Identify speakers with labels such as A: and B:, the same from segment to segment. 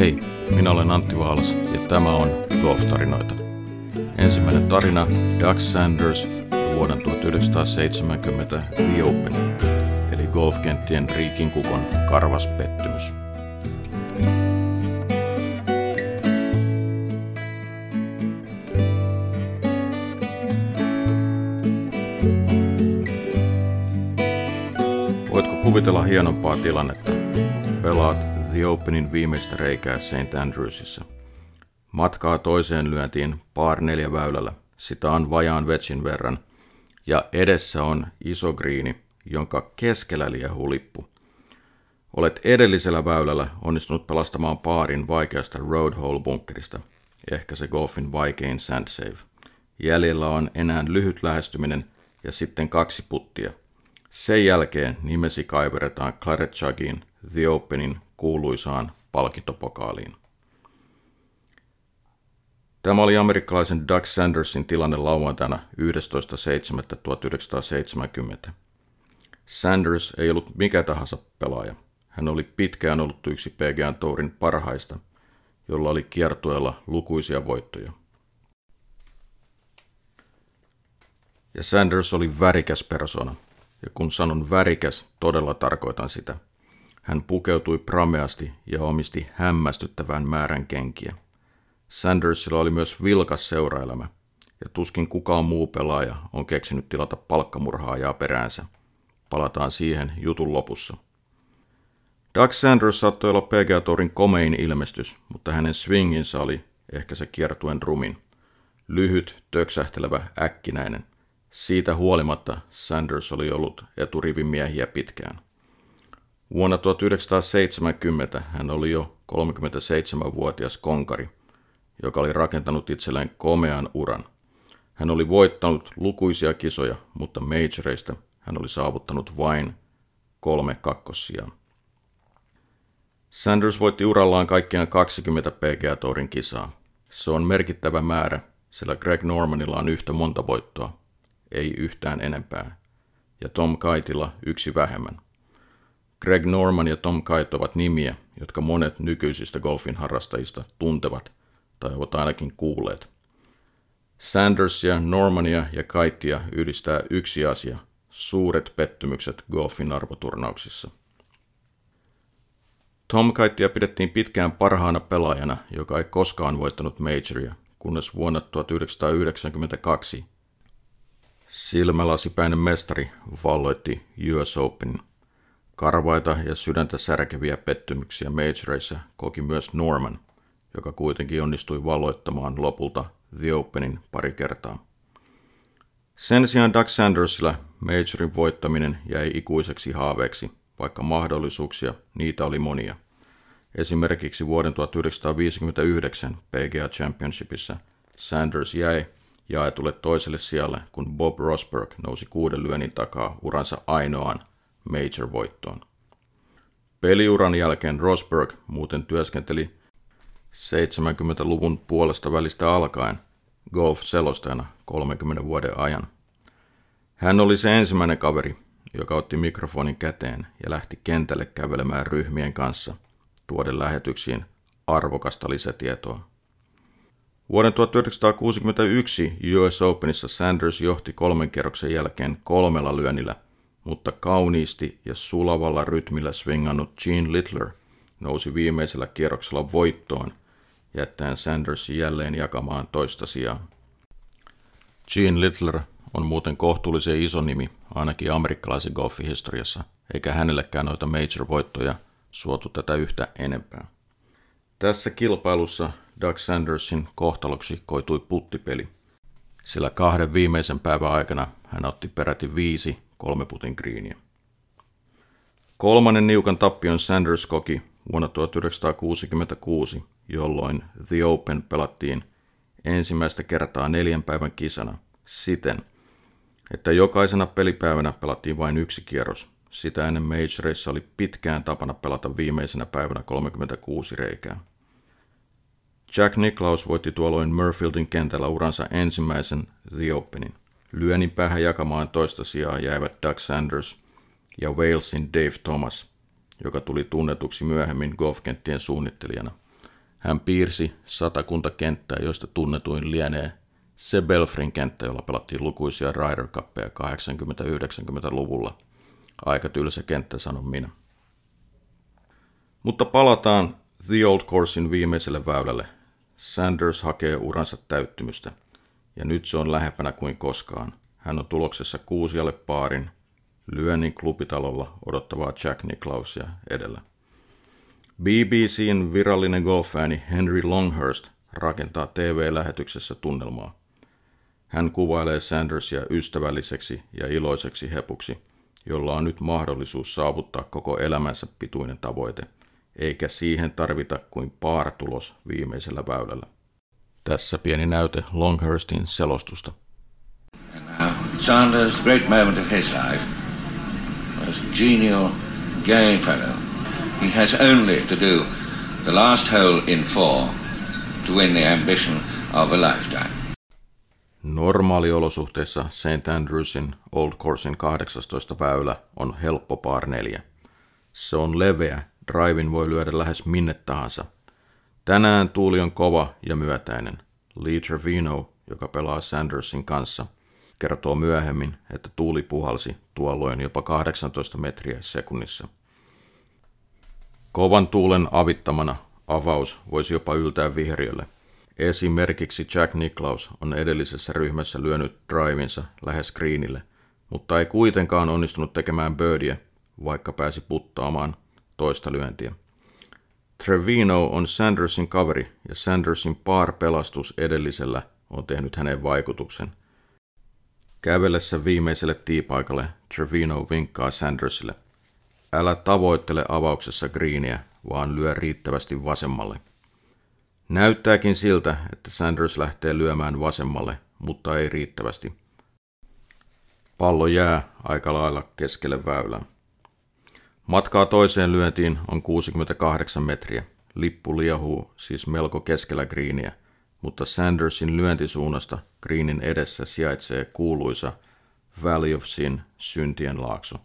A: Hei, minä olen Antti Vaalas ja tämä on Golf-tarinoita. Ensimmäinen tarina Doug Sanders vuoden 1970 The Open, eli golfkenttien Riikin kukon karvas pettymys. Voitko kuvitella hienompaa tilannetta? Pelaat The Openin viimeistä reikää St. Andrewsissa. Matkaa toiseen lyöntiin par neljä väylällä. Sitä on vajaan vetsin verran. Ja edessä on iso griini, jonka keskellä liehuu lippu. Olet edellisellä väylällä onnistunut pelastamaan paarin vaikeasta roadhole-bunkkerista. Ehkä se golfin vaikein sand save. Jäljellä on enää lyhyt lähestyminen ja sitten kaksi puttia. Sen jälkeen nimesi kaiveretaan Claret Juggiin The Openin kuuluisaan palkintopokaaliin. Tämä oli amerikkalaisen Doug Sandersin tilanne lauantaina 11.7.1970. Sanders ei ollut mikä tahansa pelaaja. Hän oli pitkään ollut yksi PGA Tourin parhaista, jolla oli kiertueella lukuisia voittoja. Ja Sanders oli värikäs persona. Ja kun sanon värikäs, todella tarkoitan sitä – hän pukeutui prameasti ja omisti hämmästyttävän määrän kenkiä. Sandersilla oli myös vilkas seuraelämä, ja tuskin kukaan muu pelaaja on keksinyt tilata palkkamurhaajaa peräänsä. Palataan siihen jutun lopussa. Doug Sanders saattoi olla PGA Tourin komein ilmestys, mutta hänen swinginsä oli ehkä se kiertuen rumin. Lyhyt, töksähtelevä, äkkinäinen. Siitä huolimatta Sanders oli ollut eturivin miehiä pitkään. Vuonna 1970 hän oli jo 37-vuotias konkari, joka oli rakentanut itselleen komean uran. Hän oli voittanut lukuisia kisoja, mutta majoreista hän oli saavuttanut vain kolme kakkossia. Sanders voitti urallaan kaikkiaan 20 PGA Tourin kisaa. Se on merkittävä määrä, sillä Greg Normanilla on yhtä monta voittoa, ei yhtään enempää, ja Tom Kaitilla yksi vähemmän. Greg Norman ja Tom Kite ovat nimiä, jotka monet nykyisistä golfin harrastajista tuntevat tai ovat ainakin kuulleet. Sandersia, Normania ja Kaitia yhdistää yksi asia, suuret pettymykset golfin arvoturnauksissa. Tom Kaitia pidettiin pitkään parhaana pelaajana, joka ei koskaan voittanut majoria, kunnes vuonna 1992 silmälasipäinen mestari valloitti US Open – Karvaita ja sydäntä särkeviä pettymyksiä majoreissa koki myös Norman, joka kuitenkin onnistui valloittamaan lopulta The Openin pari kertaa. Sen sijaan Doug Sandersilla majorin voittaminen jäi ikuiseksi haaveeksi, vaikka mahdollisuuksia niitä oli monia. Esimerkiksi vuoden 1959 PGA Championshipissa Sanders jäi jaetulle toiselle sijalle, kun Bob Rosberg nousi kuuden lyönnin takaa uransa ainoaan major-voittoon. Peliuran jälkeen Rosberg muuten työskenteli 70-luvun puolesta välistä alkaen golf-selostajana 30 vuoden ajan. Hän oli se ensimmäinen kaveri, joka otti mikrofonin käteen ja lähti kentälle kävelemään ryhmien kanssa, tuoden lähetyksiin arvokasta lisätietoa. Vuoden 1961 US Openissa Sanders johti kolmen kerroksen jälkeen kolmella lyönnillä – mutta kauniisti ja sulavalla rytmillä swingannut Gene Littler nousi viimeisellä kierroksella voittoon, jättäen Sandersin jälleen jakamaan toista sijaa. Gene Littler on muuten kohtuullisen iso nimi, ainakin amerikkalaisen golfihistoriassa, eikä hänellekään noita major-voittoja suotu tätä yhtä enempää. Tässä kilpailussa Doug Sandersin kohtaloksi koitui puttipeli, sillä kahden viimeisen päivän aikana hän otti peräti viisi kolme putin greenia. Kolmannen niukan tappion Sanders koki vuonna 1966, jolloin The Open pelattiin ensimmäistä kertaa neljän päivän kisana siten, että jokaisena pelipäivänä pelattiin vain yksi kierros. Sitä ennen majoreissa oli pitkään tapana pelata viimeisenä päivänä 36 reikää. Jack Nicklaus voitti tuolloin Murfieldin kentällä uransa ensimmäisen The Openin. Lyönnin päähän jakamaan toista sijaa jäivät Doug Sanders ja Walesin Dave Thomas, joka tuli tunnetuksi myöhemmin golfkenttien suunnittelijana. Hän piirsi satakunta kenttää, joista tunnetuin lienee se Belfrin kenttä, jolla pelattiin lukuisia Ryder Cuppeja 80-90-luvulla. Aika tylsä kenttä, sanon minä. Mutta palataan The Old Coursein viimeiselle väylälle. Sanders hakee uransa täyttymystä, ja nyt se on lähempänä kuin koskaan. Hän on tuloksessa kuusialle paarin lyönnin klubitalolla odottavaa Jack Nicklausia edellä. BBCn virallinen golfääni Henry Longhurst rakentaa TV-lähetyksessä tunnelmaa. Hän kuvailee Sandersia ystävälliseksi ja iloiseksi hepuksi, jolla on nyt mahdollisuus saavuttaa koko elämänsä pituinen tavoite, eikä siihen tarvita kuin paartulos viimeisellä väylällä. Tässä pieni näyte Longhurstin selostusta. Sanders' great moment of his life was genial, gay fellow. He has only to do the last hole in four to win the ambition of a lifetime. Normaaliolosuhteissa St. Andrewsin Old Coursin 18 väylä on helppo par neljä. Se on leveä, drivin voi lyödä lähes minne tahansa. Tänään tuuli on kova ja myötäinen. Lee Trevino, joka pelaa Sandersin kanssa, kertoo myöhemmin, että tuuli puhalsi tuolloin jopa 18 metriä sekunnissa. Kovan tuulen avittamana avaus voisi jopa yltää vihriölle – Esimerkiksi Jack Nicklaus on edellisessä ryhmässä lyönyt drivinsa lähes greenille, mutta ei kuitenkaan onnistunut tekemään birdiä, vaikka pääsi puttaamaan toista lyöntiä. Trevino on Sandersin kaveri ja Sandersin par-pelastus edellisellä on tehnyt hänen vaikutuksen. Kävellessä viimeiselle tiipaikalle Trevino vinkkaa Sandersille. Älä tavoittele avauksessa greeniä, vaan lyö riittävästi vasemmalle. Näyttääkin siltä, että Sanders lähtee lyömään vasemmalle, mutta ei riittävästi. Pallo jää aika lailla keskelle väylää. Matkaa toiseen lyöntiin on 68 metriä. Lippu liehuu siis melko keskellä greeniä, mutta Sandersin lyöntisuunnasta greenin edessä sijaitsee kuuluisa Valley of Sin syntien laakso.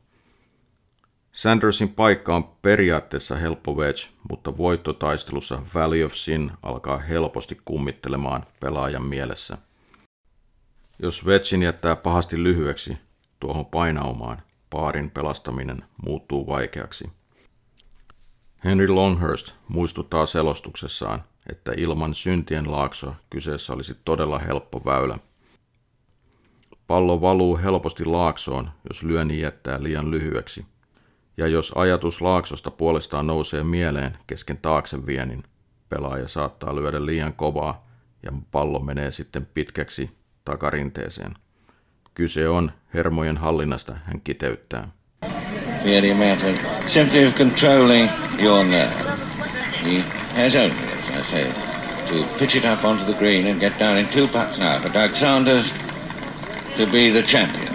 A: Sandersin paikka on periaatteessa helppo wedge, mutta voittotaistelussa Valley of Sin alkaa helposti kummittelemaan pelaajan mielessä. Jos wedgin jättää pahasti lyhyeksi tuohon painaumaan, paarin pelastaminen muuttuu vaikeaksi. Henry Longhurst muistuttaa selostuksessaan, että ilman syntien laaksoa kyseessä olisi todella helppo väylä. Pallo valuu helposti laaksoon, jos lyönni jättää liian lyhyeksi – ja jos ajatus laaksosta puolestaan nousee mieleen kesken taakse vienin, pelaaja saattaa lyödä liian kovaa ja pallo menee sitten pitkäksi takarinteeseen. Kyse on hermojen hallinnasta, hän kiteyttää. Very matter simply of controlling your nerve. Has only, as I say, to pitch it up onto the green and get down in two now for Doug Sanders to be the champion.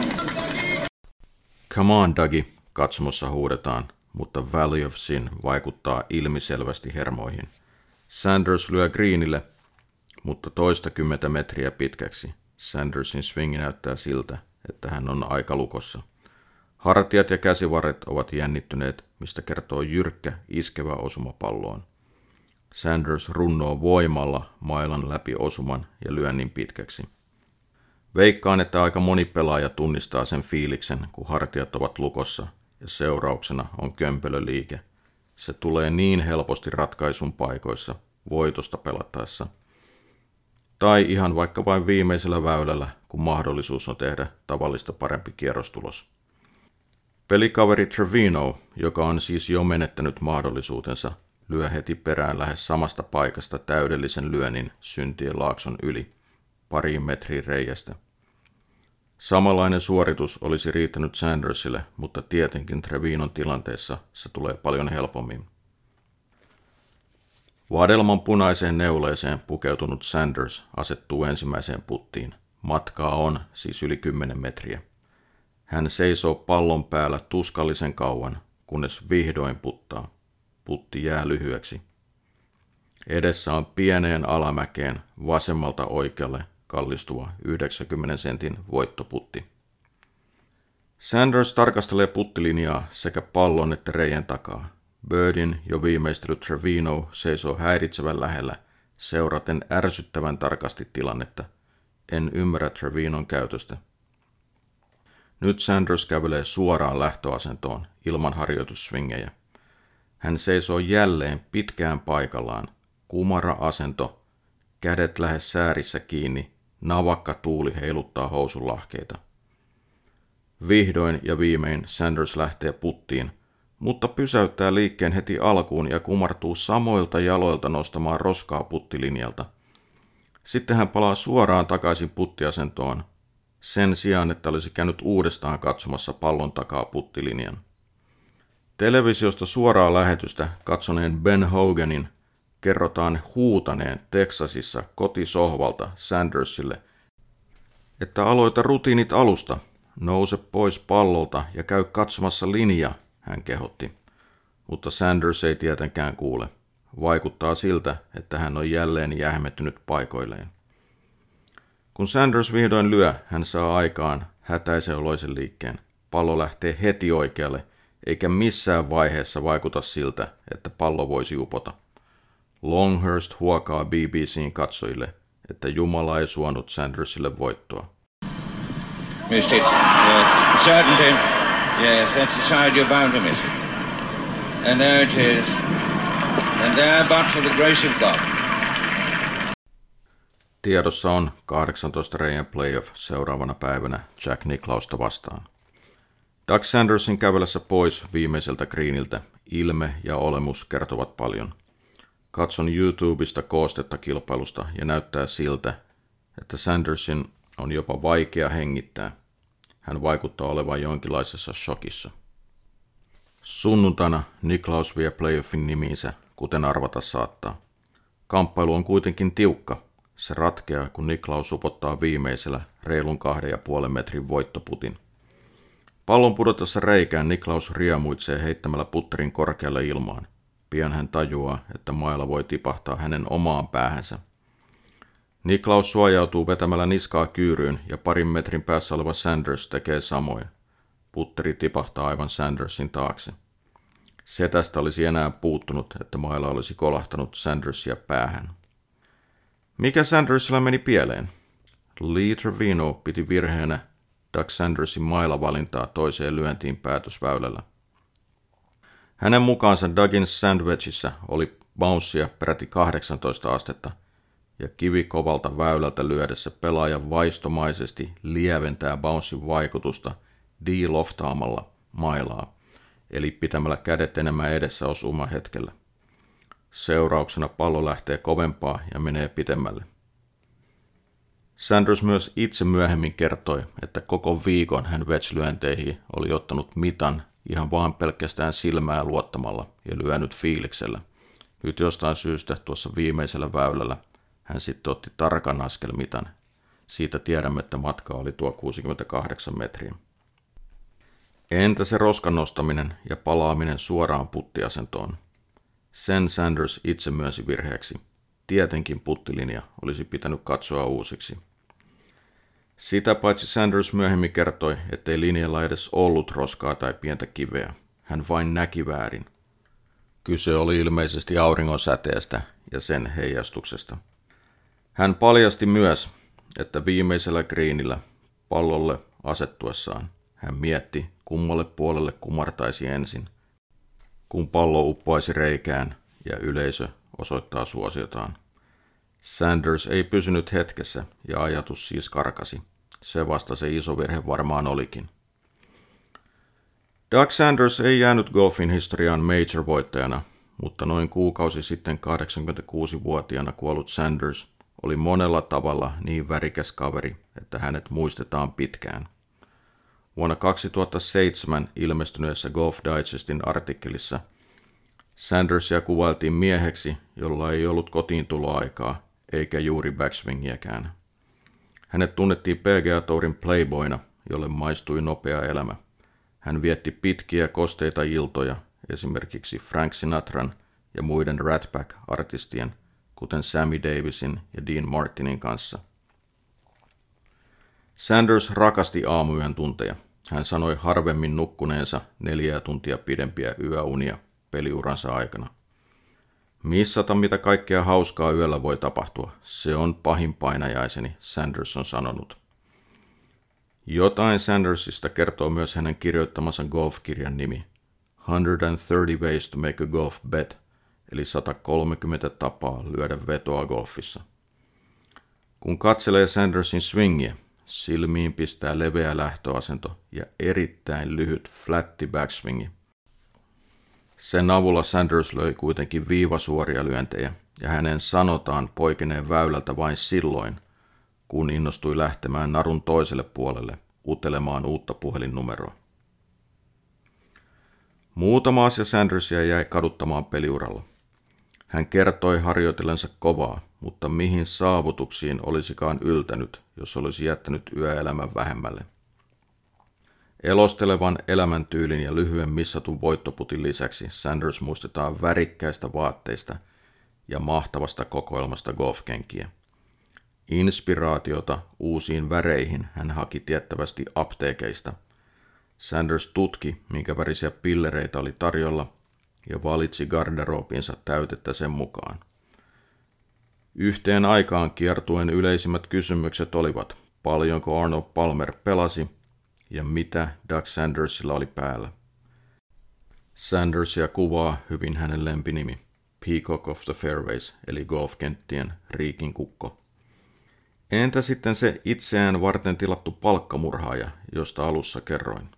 A: Come on, Dougie, Katsomossa huudetaan, mutta Valley of Sin vaikuttaa ilmiselvästi hermoihin. Sanders lyö greenille, mutta toista kymmentä metriä pitkäksi. Sandersin swingi näyttää siltä, että hän on aika lukossa. Hartiat ja käsivarret ovat jännittyneet, mistä kertoo jyrkkä, iskevä osuma palloon. Sanders runnoo voimalla mailan läpi osuman ja lyönnin pitkäksi. Veikkaan, että aika moni pelaaja tunnistaa sen fiiliksen, kun hartiat ovat lukossa ja seurauksena on kömpelöliike. Se tulee niin helposti ratkaisun paikoissa, voitosta pelattaessa. Tai ihan vaikka vain viimeisellä väylällä, kun mahdollisuus on tehdä tavallista parempi kierrostulos. Pelikaveri Trevino, joka on siis jo menettänyt mahdollisuutensa, lyö heti perään lähes samasta paikasta täydellisen lyönnin syntien laakson yli, pariin metriin reiästä – Samanlainen suoritus olisi riittänyt Sandersille, mutta tietenkin Trevinon tilanteessa se tulee paljon helpommin. Vadelman punaiseen neuleeseen pukeutunut Sanders asettuu ensimmäiseen puttiin. Matkaa on siis yli 10 metriä. Hän seisoo pallon päällä tuskallisen kauan, kunnes vihdoin puttaa. Putti jää lyhyeksi. Edessä on pieneen alamäkeen vasemmalta oikealle kallistuva 90 sentin voittoputti. Sanders tarkastelee puttilinjaa sekä pallon että reijän takaa. Birdin jo viimeistellyt Trevino seisoo häiritsevän lähellä, seuraten ärsyttävän tarkasti tilannetta. En ymmärrä Trevinon käytöstä. Nyt Sanders kävelee suoraan lähtöasentoon ilman harjoitussvingejä. Hän seisoo jälleen pitkään paikallaan, kumara asento, kädet lähes säärissä kiinni, navakka tuuli heiluttaa housulahkeita. Vihdoin ja viimein Sanders lähtee puttiin, mutta pysäyttää liikkeen heti alkuun ja kumartuu samoilta jaloilta nostamaan roskaa puttilinjalta. Sitten hän palaa suoraan takaisin puttiasentoon, sen sijaan, että olisi käynyt uudestaan katsomassa pallon takaa puttilinjan. Televisiosta suoraa lähetystä katsoneen Ben Hoganin kerrotaan huutaneen Teksasissa kotisohvalta Sandersille, että aloita rutiinit alusta, nouse pois pallolta ja käy katsomassa linja, hän kehotti. Mutta Sanders ei tietenkään kuule. Vaikuttaa siltä, että hän on jälleen jähmettynyt paikoilleen. Kun Sanders vihdoin lyö, hän saa aikaan hätäisen oloisen liikkeen. Pallo lähtee heti oikealle, eikä missään vaiheessa vaikuta siltä, että pallo voisi upota. Longhurst huokaa BBCn katsojille, että Jumala ei suonut Sandersille voittoa.
B: Missed. Yeah. Certainty. Yes, that's the side you're bound to miss. And there it is. And there, but for the grace of God.
A: Tiedossa on 18 reijän playoff seuraavana päivänä Jack Nicklausta vastaan. Doug Sandersin kävellessä pois viimeiseltä greeniltä ilme ja olemus kertovat paljon. Katson YouTubesta koostetta kilpailusta ja näyttää siltä, että Sandersin on jopa vaikea hengittää. Hän vaikuttaa olevan jonkinlaisessa shokissa. Sunnuntaina Niklaus vie playoffin nimiinsä, kuten arvata saattaa. Kamppailu on kuitenkin tiukka. Se ratkeaa, kun Niklaus upottaa viimeisellä reilun kahden ja puolen metrin voittoputin. Pallon pudotessa reikään Niklaus riemuitsee heittämällä putterin korkealle ilmaan. Pian hän tajuaa, että mailla voi tipahtaa hänen omaan päähänsä. Niklaus suojautuu vetämällä niskaa kyyryyn ja parin metrin päässä oleva Sanders tekee samoin. Putteri tipahtaa aivan Sandersin taakse. Se tästä olisi enää puuttunut, että mailla olisi kolahtanut Sandersia päähän. Mikä Sandersilla meni pieleen? Lee Trevino piti virheenä Doug Sandersin mailavalintaa toiseen lyöntiin päätösväylällä. Hänen mukaansa Dougin sandwichissa oli bouncea peräti 18 astetta, ja kivi kovalta väylältä lyödessä pelaaja vaistomaisesti lieventää bouncein vaikutusta D-loftaamalla mailaa, eli pitämällä kädet enemmän edessä osuma hetkellä. Seurauksena pallo lähtee kovempaa ja menee pitemmälle. Sanders myös itse myöhemmin kertoi, että koko viikon hän vetslyönteihin oli ottanut mitan ihan vaan pelkästään silmää luottamalla ja lyönyt fiiliksellä. Nyt jostain syystä tuossa viimeisellä väylällä hän sitten otti tarkan askelmitan. Siitä tiedämme, että matka oli tuo 68 metriä. Entä se roskan nostaminen ja palaaminen suoraan puttiasentoon? Sen Sanders itse myönsi virheeksi. Tietenkin puttilinja olisi pitänyt katsoa uusiksi. Sitä paitsi Sanders myöhemmin kertoi, ettei linjalla edes ollut roskaa tai pientä kiveä. Hän vain näki väärin. Kyse oli ilmeisesti auringon säteestä ja sen heijastuksesta. Hän paljasti myös, että viimeisellä greenillä pallolle asettuessaan hän mietti, kummalle puolelle kumartaisi ensin, kun pallo uppoaisi reikään ja yleisö osoittaa suosiotaan. Sanders ei pysynyt hetkessä ja ajatus siis karkasi. Se vasta se iso virhe varmaan olikin. Doug Sanders ei jäänyt golfin historiaan major-voittajana, mutta noin kuukausi sitten 86-vuotiaana kuollut Sanders oli monella tavalla niin värikäs kaveri, että hänet muistetaan pitkään. Vuonna 2007 ilmestyneessä Golf Digestin artikkelissa Sandersia kuvailtiin mieheksi, jolla ei ollut kotiin tuloaikaa eikä juuri backswingiäkään. Hänet tunnettiin PGA Tourin playboyna, jolle maistui nopea elämä. Hän vietti pitkiä kosteita iltoja, esimerkiksi Frank Sinatran ja muiden Rat Pack-artistien, kuten Sammy Davisin ja Dean Martinin kanssa. Sanders rakasti aamuyön tunteja. Hän sanoi harvemmin nukkuneensa neljää tuntia pidempiä yöunia peliuransa aikana. Missata mitä kaikkea hauskaa yöllä voi tapahtua, se on pahin painajaiseni, Sanders on sanonut. Jotain Sandersista kertoo myös hänen kirjoittamansa golfkirjan nimi 130 Ways to Make a Golf Bet, eli 130 tapaa lyödä vetoa golfissa. Kun katselee Sandersin swingiä, silmiin pistää leveä lähtöasento ja erittäin lyhyt flatti backswingi. Sen avulla Sanders löi kuitenkin viivasuoria lyöntejä, ja hänen sanotaan poikeneen väylältä vain silloin, kun innostui lähtemään narun toiselle puolelle utelemaan uutta puhelinnumeroa. Muutama asia Sandersia jäi kaduttamaan peliuralla. Hän kertoi harjoitellensa kovaa, mutta mihin saavutuksiin olisikaan yltänyt, jos olisi jättänyt yöelämän vähemmälle. Elostelevan elämäntyylin ja lyhyen missatun voittoputin lisäksi Sanders muistetaan värikkäistä vaatteista ja mahtavasta kokoelmasta golfkenkiä. Inspiraatiota uusiin väreihin hän haki tiettävästi apteekeista. Sanders tutki, minkä värisiä pillereitä oli tarjolla, ja valitsi garderoopinsa täytettä sen mukaan. Yhteen aikaan kiertuen yleisimmät kysymykset olivat, paljonko Arnold Palmer pelasi ja mitä Doug Sandersilla oli päällä. Sandersia kuvaa hyvin hänen lempinimi, Peacock of the Fairways, eli golfkenttien riikin kukko. Entä sitten se itseään varten tilattu palkkamurhaaja, josta alussa kerroin?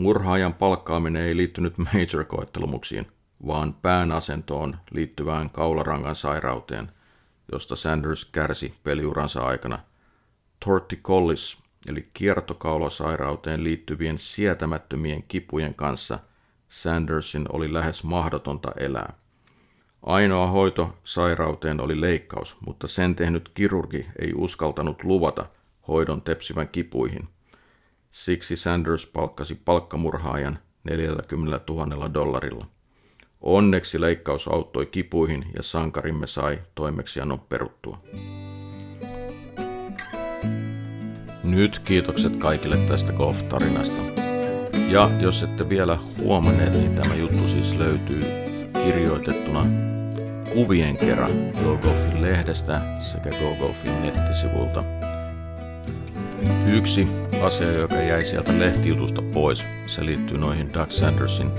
A: Murhaajan palkkaaminen ei liittynyt major-koettelumuksiin, vaan pään asentoon liittyvään kaularangan sairauteen, josta Sanders kärsi peliuransa aikana. Torticollis, eli kiertokaulasairauteen liittyvien sietämättömien kipujen kanssa Sandersin oli lähes mahdotonta elää. Ainoa hoito sairauteen oli leikkaus, mutta sen tehnyt kirurgi ei uskaltanut luvata hoidon tepsivän kipuihin. Siksi Sanders palkkasi palkkamurhaajan 40 000 dollarilla. Onneksi leikkaus auttoi kipuihin ja sankarimme sai toimeksiannon peruttua. Nyt kiitokset kaikille tästä golf-tarinasta. Ja jos ette vielä huomanneet, niin tämä juttu siis löytyy kirjoitettuna kuvien kerran GoGolfin lehdestä sekä GoGolfin nettisivulta. Yksi asia, joka jäi sieltä lehtijutusta pois, se liittyy noihin Doug Sandersin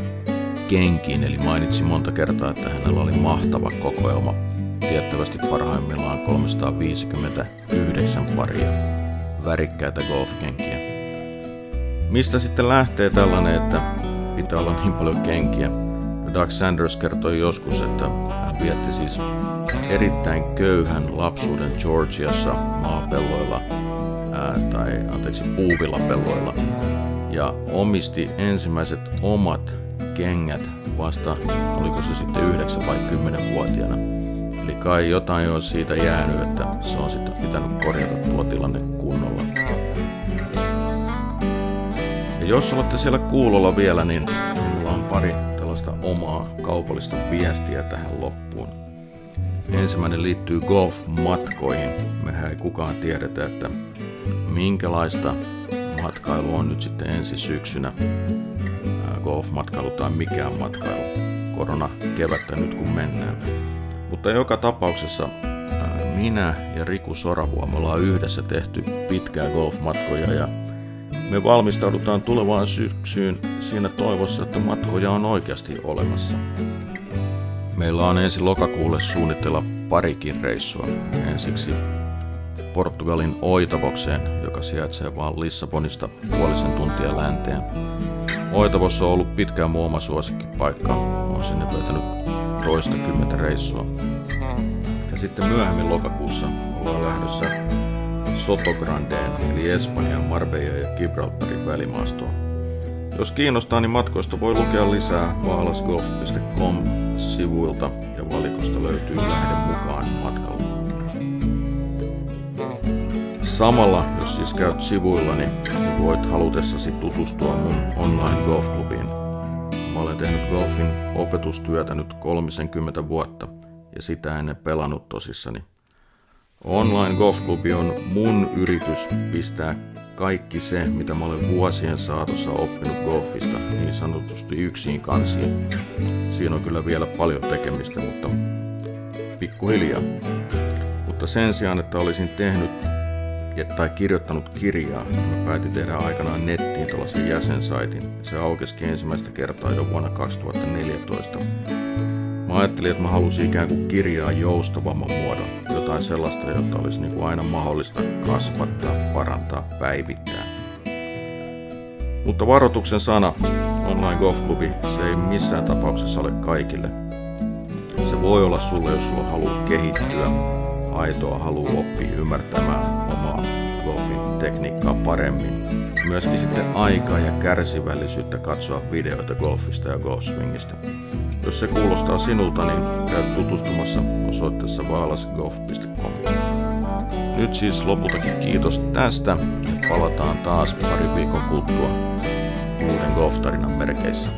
A: kenkiin, eli mainitsin monta kertaa, että hänellä oli mahtava kokoelma, tiettävästi parhaimmillaan 359 paria värikkäitä golfkenkiä. Mistä sitten lähtee tällainen, että pitää olla niin paljon kenkiä? Doug Sanders kertoi joskus, että hän vietti siis erittäin köyhän lapsuuden Georgiassa maapelloilla, ää, tai anteeksi puuvilla pelloilla, ja omisti ensimmäiset omat kengät vasta, oliko se sitten 9 vai 10 vuotiaana. Eli kai jotain on siitä jäänyt, että se on sitten pitänyt korjata tuo tilanne kunnolla. Ja jos olette siellä kuulolla vielä, niin minulla on pari tällaista omaa kaupallista viestiä tähän loppuun. Ensimmäinen liittyy golf-matkoihin. Mehän ei kukaan tiedetä, että minkälaista matkailu on nyt sitten ensi syksynä golfmatkailu tai mikään matkailu. Korona kevättä nyt kun mennään. Mutta joka tapauksessa minä ja Riku Soravua me ollaan yhdessä tehty pitkää golfmatkoja ja me valmistaudutaan tulevaan syksyyn siinä toivossa, että matkoja on oikeasti olemassa. Meillä on ensi lokakuulle suunnitella parikin reissua. Ensiksi Portugalin Oitavokseen, joka sijaitsee vaan Lissabonista puolisen tuntia länteen. Oitavossa on ollut pitkään muoma suosikkipaikka. On sinne vetänyt toista kymmentä reissua. Ja sitten myöhemmin lokakuussa ollaan lähdössä Sotograndeen, eli Espanjan, Marbella ja Gibraltarin välimaastoon. Jos kiinnostaa, niin matkoista voi lukea lisää vaalasgolf.com sivuilta ja valikosta löytyy lähde mukaan matkalle. Samalla, jos siis käyt sivuillani, niin voit halutessasi tutustua mun online golfklubiin. Mä olen tehnyt golfin opetustyötä nyt 30 vuotta ja sitä ennen pelannut tosissani. Online golfklubi on mun yritys pistää kaikki se, mitä mä olen vuosien saatossa oppinut golfista niin sanotusti yksin kansiin. Siinä on kyllä vielä paljon tekemistä, mutta pikkuhiljaa. Mutta sen sijaan, että olisin tehnyt tai kirjoittanut kirjaa, mä päätin tehdä aikanaan nettiin tällaisen jäsensaitin. Se aukesikin ensimmäistä kertaa jo vuonna 2014. Mä ajattelin, että mä halusin ikään kuin kirjaa joustavamman muodon, jotain sellaista, jota olisi niin kuin aina mahdollista kasvattaa, parantaa, päivittää. Mutta varoituksen sana, online golfklubi, se ei missään tapauksessa ole kaikille. Se voi olla sulle, jos sulla haluaa kehittyä, aitoa haluaa oppia ymmärtämään omaa golfin tekniikkaa paremmin. Myöskin sitten aikaa ja kärsivällisyyttä katsoa videoita golfista ja golfswingistä. Jos se kuulostaa sinulta, niin käy tutustumassa osoitteessa vaalasgolf.com. Nyt siis lopultakin kiitos tästä ja palataan taas pari viikon kuluttua uuden golftarinan merkeissä.